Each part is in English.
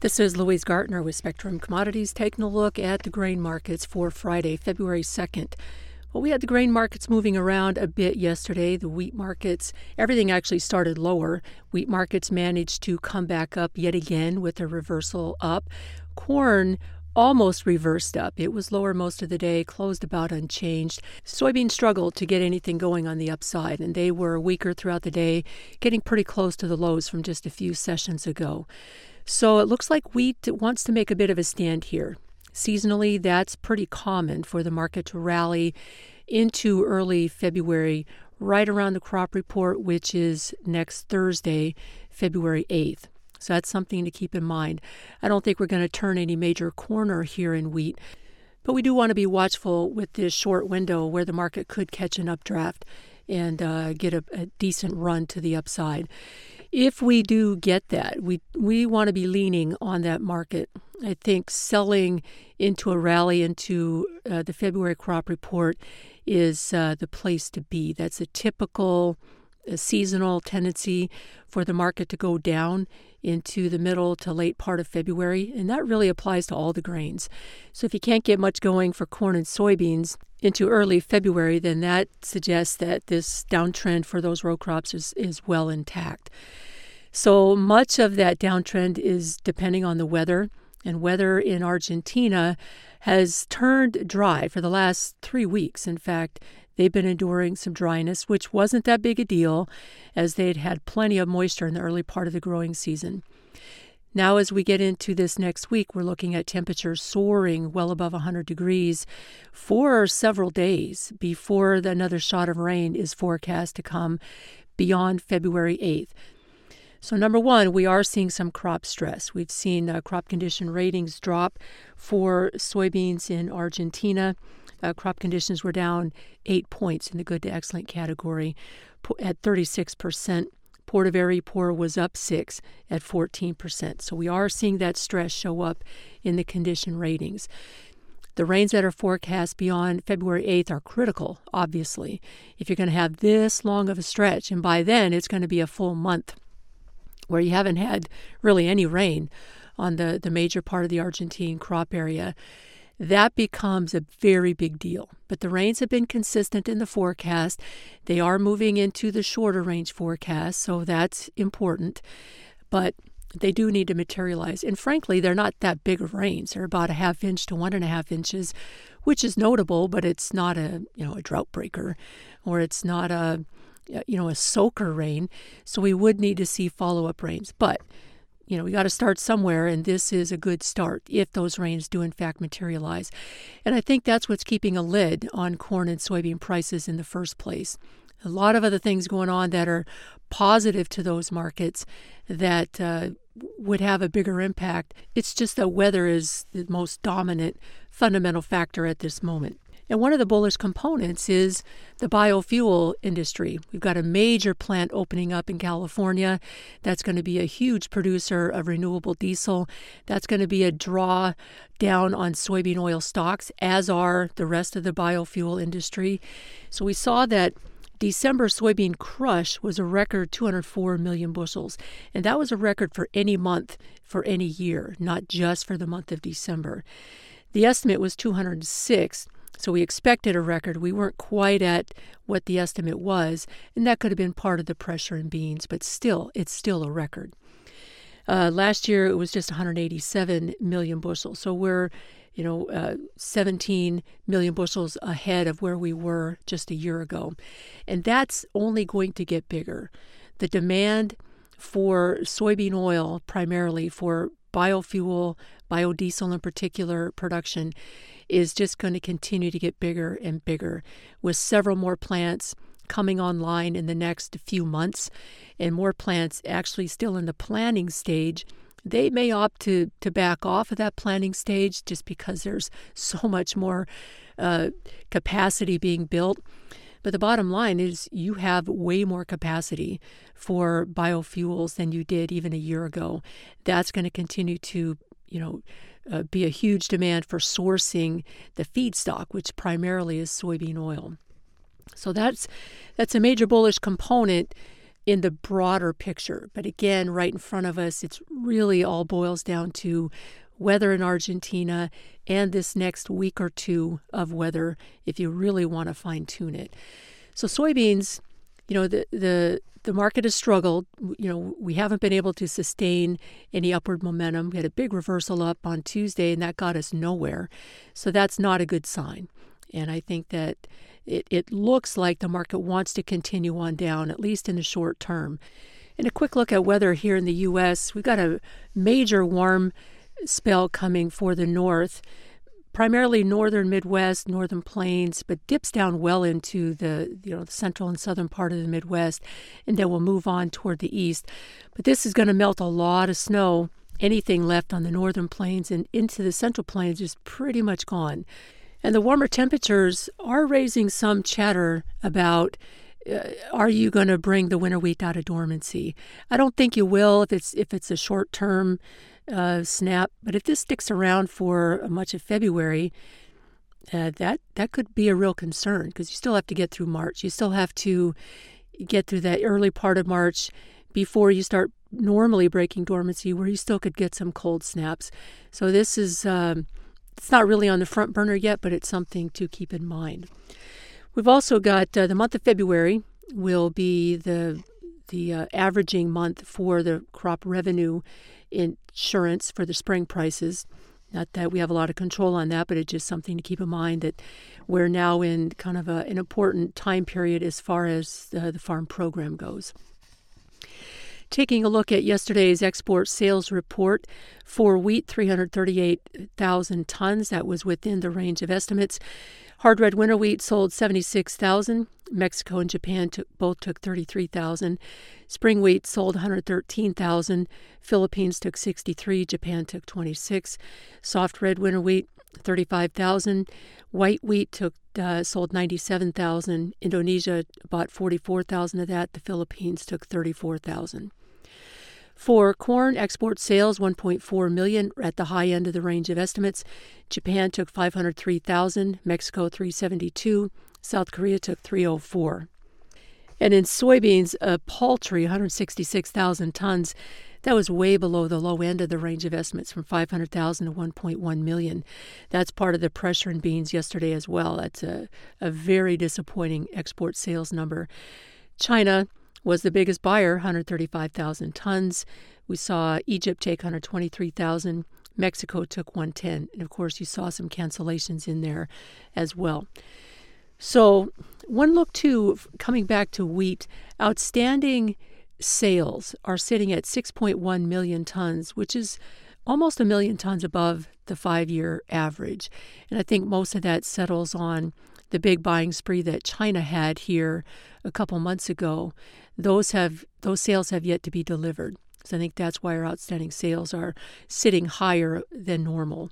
This is Louise Gartner with Spectrum Commodities taking a look at the grain markets for Friday, February 2nd. Well, we had the grain markets moving around a bit yesterday. The wheat markets, everything actually started lower. Wheat markets managed to come back up yet again with a reversal up. Corn almost reversed up. It was lower most of the day, closed about unchanged. Soybeans struggled to get anything going on the upside, and they were weaker throughout the day, getting pretty close to the lows from just a few sessions ago. So it looks like wheat wants to make a bit of a stand here. Seasonally, that's pretty common for the market to rally into early February, right around the crop report, which is next Thursday, February 8th. So that's something to keep in mind. I don't think we're going to turn any major corner here in wheat, but we do want to be watchful with this short window where the market could catch an updraft and uh, get a, a decent run to the upside if we do get that, we we want to be leaning on that market. I think selling into a rally into uh, the February crop report is uh, the place to be. That's a typical uh, seasonal tendency for the market to go down into the middle to late part of February, and that really applies to all the grains. So if you can't get much going for corn and soybeans, into early February, then that suggests that this downtrend for those row crops is, is well intact. So much of that downtrend is depending on the weather, and weather in Argentina has turned dry for the last three weeks. In fact, they've been enduring some dryness, which wasn't that big a deal as they'd had plenty of moisture in the early part of the growing season. Now, as we get into this next week, we're looking at temperatures soaring well above 100 degrees for several days before another shot of rain is forecast to come beyond February 8th. So, number one, we are seeing some crop stress. We've seen uh, crop condition ratings drop for soybeans in Argentina. Uh, crop conditions were down eight points in the good to excellent category at 36 percent Port of Portovesme poor was up 6 at 14%. So we are seeing that stress show up in the condition ratings. The rains that are forecast beyond February 8th are critical, obviously. If you're going to have this long of a stretch, and by then it's going to be a full month where you haven't had really any rain on the, the major part of the Argentine crop area, that becomes a very big deal. But the rains have been consistent in the forecast. They are moving into the shorter range forecast, so that's important. But they do need to materialize. And frankly, they're not that big of rains. They're about a half inch to one and a half inches, which is notable, but it's not a you know a drought breaker, or it's not a you know a soaker rain. So we would need to see follow up rains. But you know, we got to start somewhere, and this is a good start if those rains do in fact materialize. And I think that's what's keeping a lid on corn and soybean prices in the first place. A lot of other things going on that are positive to those markets that uh, would have a bigger impact. It's just that weather is the most dominant fundamental factor at this moment. And one of the bullish components is the biofuel industry. We've got a major plant opening up in California that's going to be a huge producer of renewable diesel. That's going to be a draw down on soybean oil stocks, as are the rest of the biofuel industry. So we saw that December soybean crush was a record 204 million bushels, and that was a record for any month for any year, not just for the month of December. The estimate was 206. So we expected a record. We weren't quite at what the estimate was, and that could have been part of the pressure in beans, but still, it's still a record. Uh, last year it was just 187 million bushels. So we're, you know, uh, 17 million bushels ahead of where we were just a year ago. And that's only going to get bigger. The demand for soybean oil, primarily for biofuel, biodiesel in particular production, is just going to continue to get bigger and bigger with several more plants coming online in the next few months and more plants actually still in the planning stage they may opt to, to back off of that planning stage just because there's so much more uh, capacity being built. But the bottom line is you have way more capacity for biofuels than you did even a year ago. That's going to continue to, you know, uh, be a huge demand for sourcing the feedstock, which primarily is soybean oil. So that's that's a major bullish component in the broader picture. But again, right in front of us, it's really all boils down to weather in Argentina and this next week or two of weather if you really want to fine tune it. So soybeans, you know, the the the market has struggled. You know, we haven't been able to sustain any upward momentum. We had a big reversal up on Tuesday, and that got us nowhere. So that's not a good sign. And I think that it, it looks like the market wants to continue on down, at least in the short term. And a quick look at weather here in the U.S. We've got a major warm spell coming for the north, primarily northern Midwest, northern plains, but dips down well into the you know the central and southern part of the Midwest, and then we'll move on toward the east. But this is going to melt a lot of snow. Anything left on the northern plains and into the central plains is pretty much gone. And the warmer temperatures are raising some chatter about uh, are you going to bring the winter wheat out of dormancy? I don't think you will if it's if it's a short term uh, snap. But if this sticks around for much of February, uh, that that could be a real concern because you still have to get through March. You still have to get through that early part of March before you start normally breaking dormancy, where you still could get some cold snaps. So this is um, it's not really on the front burner yet, but it's something to keep in mind. We've also got uh, the month of February will be the the uh, averaging month for the crop revenue insurance for the spring prices. Not that we have a lot of control on that, but it's just something to keep in mind that we're now in kind of a, an important time period as far as the farm program goes. Taking a look at yesterday's export sales report for wheat, 338,000 tons. That was within the range of estimates. Hard red winter wheat sold 76,000. Mexico and Japan took, both took 33,000. Spring wheat sold 113,000. Philippines took 63. Japan took 26. Soft red winter wheat 35,000. White wheat took uh, sold 97,000. Indonesia bought 44,000 of that. The Philippines took 34,000. For corn, export sales 1.4 million at the high end of the range of estimates. Japan took 503,000, Mexico 372, South Korea took 304. And in soybeans, a paltry 166,000 tons. That was way below the low end of the range of estimates from 500,000 to 1.1 million. That's part of the pressure in beans yesterday as well. That's a, a very disappointing export sales number. China was the biggest buyer, 135,000 tons. We saw Egypt take 123,000. Mexico took 110. And of course, you saw some cancellations in there as well. So, one look too, coming back to wheat, outstanding sales are sitting at 6.1 million tons, which is almost a million tons above the five year average. And I think most of that settles on the big buying spree that China had here a couple months ago. Those have those sales have yet to be delivered. So I think that's why our outstanding sales are sitting higher than normal.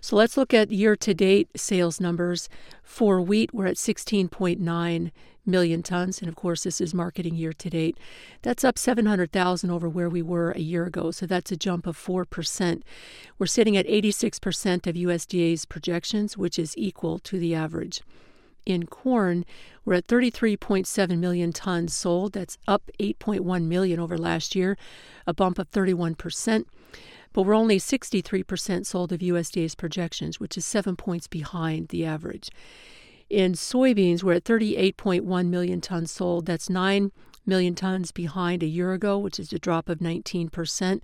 So let's look at year to date sales numbers. For wheat, we're at 16.9 million tons. And of course, this is marketing year to date. That's up 700,000 over where we were a year ago. So that's a jump of 4%. We're sitting at 86% of USDA's projections, which is equal to the average. In corn, we're at 33.7 million tons sold. That's up 8.1 million over last year, a bump of 31% but we're only 63% sold of USDA's projections, which is seven points behind the average. In soybeans, we're at 38.1 million tons sold. That's 9 million tons behind a year ago, which is a drop of 19%.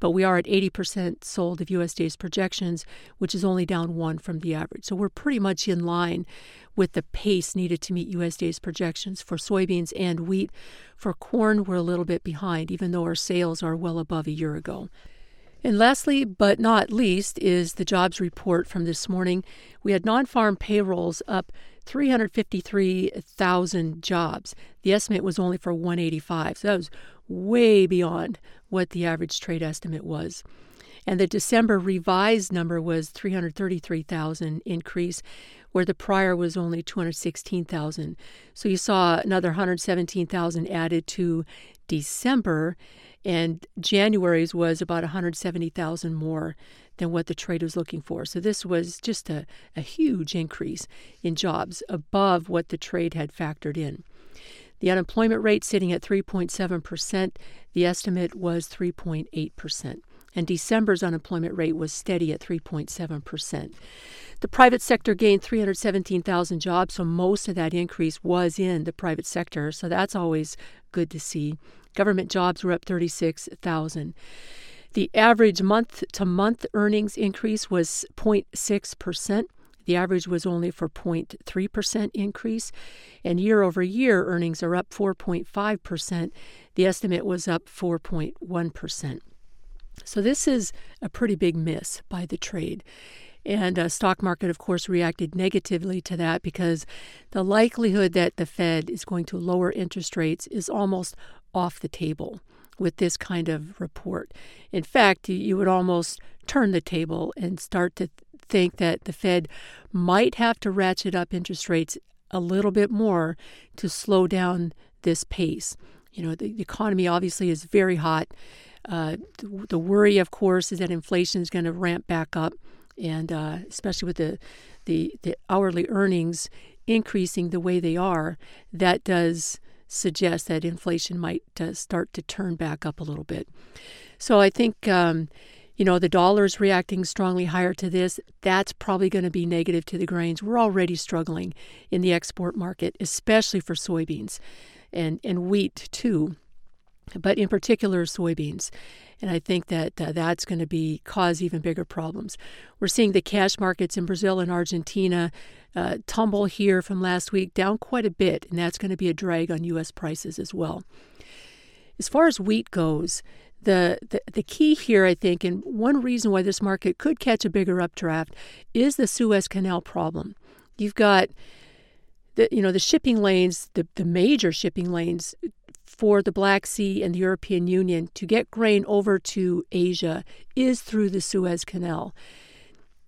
But we are at 80% sold of USDA's projections, which is only down one from the average. So we're pretty much in line with the pace needed to meet USDA's projections for soybeans and wheat. For corn, we're a little bit behind, even though our sales are well above a year ago. And lastly, but not least, is the jobs report from this morning. We had non farm payrolls up 353,000 jobs. The estimate was only for 185, so that was way beyond what the average trade estimate was. And the December revised number was 333,000 increase, where the prior was only 216,000. So you saw another 117,000 added to December and January's was about 170,000 more than what the trade was looking for. So this was just a, a huge increase in jobs above what the trade had factored in. The unemployment rate sitting at 3.7%. The estimate was 3.8%. And December's unemployment rate was steady at 3.7%. The private sector gained 317,000 jobs, so most of that increase was in the private sector, so that's always good to see. Government jobs were up 36,000. The average month to month earnings increase was 0.6%. The average was only for 0.3% increase, and year over year earnings are up 4.5%. The estimate was up 4.1%. So this is a pretty big miss by the trade. And uh, stock market, of course, reacted negatively to that because the likelihood that the Fed is going to lower interest rates is almost off the table with this kind of report. In fact, you would almost turn the table and start to think that the Fed might have to ratchet up interest rates a little bit more to slow down this pace. You know, the, economy obviously is very hot. Uh, the, the, worry, of course, is that inflation is going to ramp back up, and uh, especially with the, the the hourly earnings increasing the way they are, that does suggest that inflation might uh, start to turn back up a little bit. So I think. Um, you know, the dollar is reacting strongly higher to this. That's probably going to be negative to the grains. We're already struggling in the export market, especially for soybeans and, and wheat, too, but in particular, soybeans. And I think that uh, that's going to be cause even bigger problems. We're seeing the cash markets in Brazil and Argentina uh, tumble here from last week down quite a bit, and that's going to be a drag on U.S. prices as well. As far as wheat goes, the, the, the key here, I think, and one reason why this market could catch a bigger updraft is the Suez Canal problem. You've got the you know the shipping lanes, the, the major shipping lanes for the Black Sea and the European Union to get grain over to Asia is through the Suez Canal.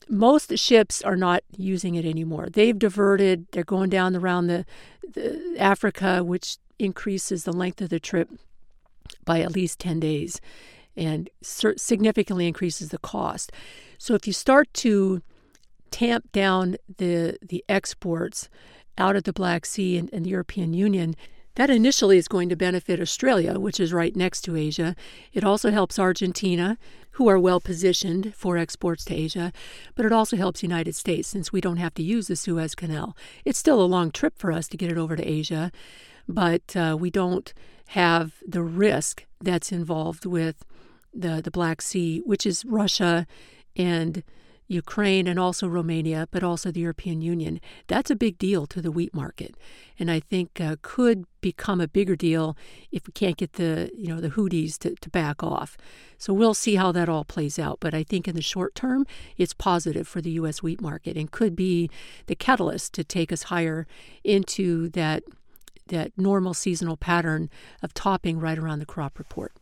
Most ships are not using it anymore. They've diverted, they're going down around the, the Africa, which increases the length of the trip by at least 10 days and significantly increases the cost. So if you start to tamp down the the exports out of the Black Sea and, and the European Union, that initially is going to benefit Australia, which is right next to Asia. It also helps Argentina, who are well positioned for exports to Asia, but it also helps United States since we don't have to use the Suez Canal. It's still a long trip for us to get it over to Asia, but uh, we don't have the risk that's involved with the the Black Sea, which is Russia and Ukraine and also Romania, but also the European Union. That's a big deal to the wheat market, and I think uh, could become a bigger deal if we can't get the you know the Houthis to, to back off. So we'll see how that all plays out. But I think in the short term, it's positive for the U.S. wheat market and could be the catalyst to take us higher into that that normal seasonal pattern of topping right around the crop report.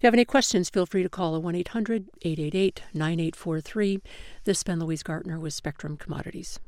If you have any questions, feel free to call 1 800 888 9843. This has been Louise Gartner with Spectrum Commodities.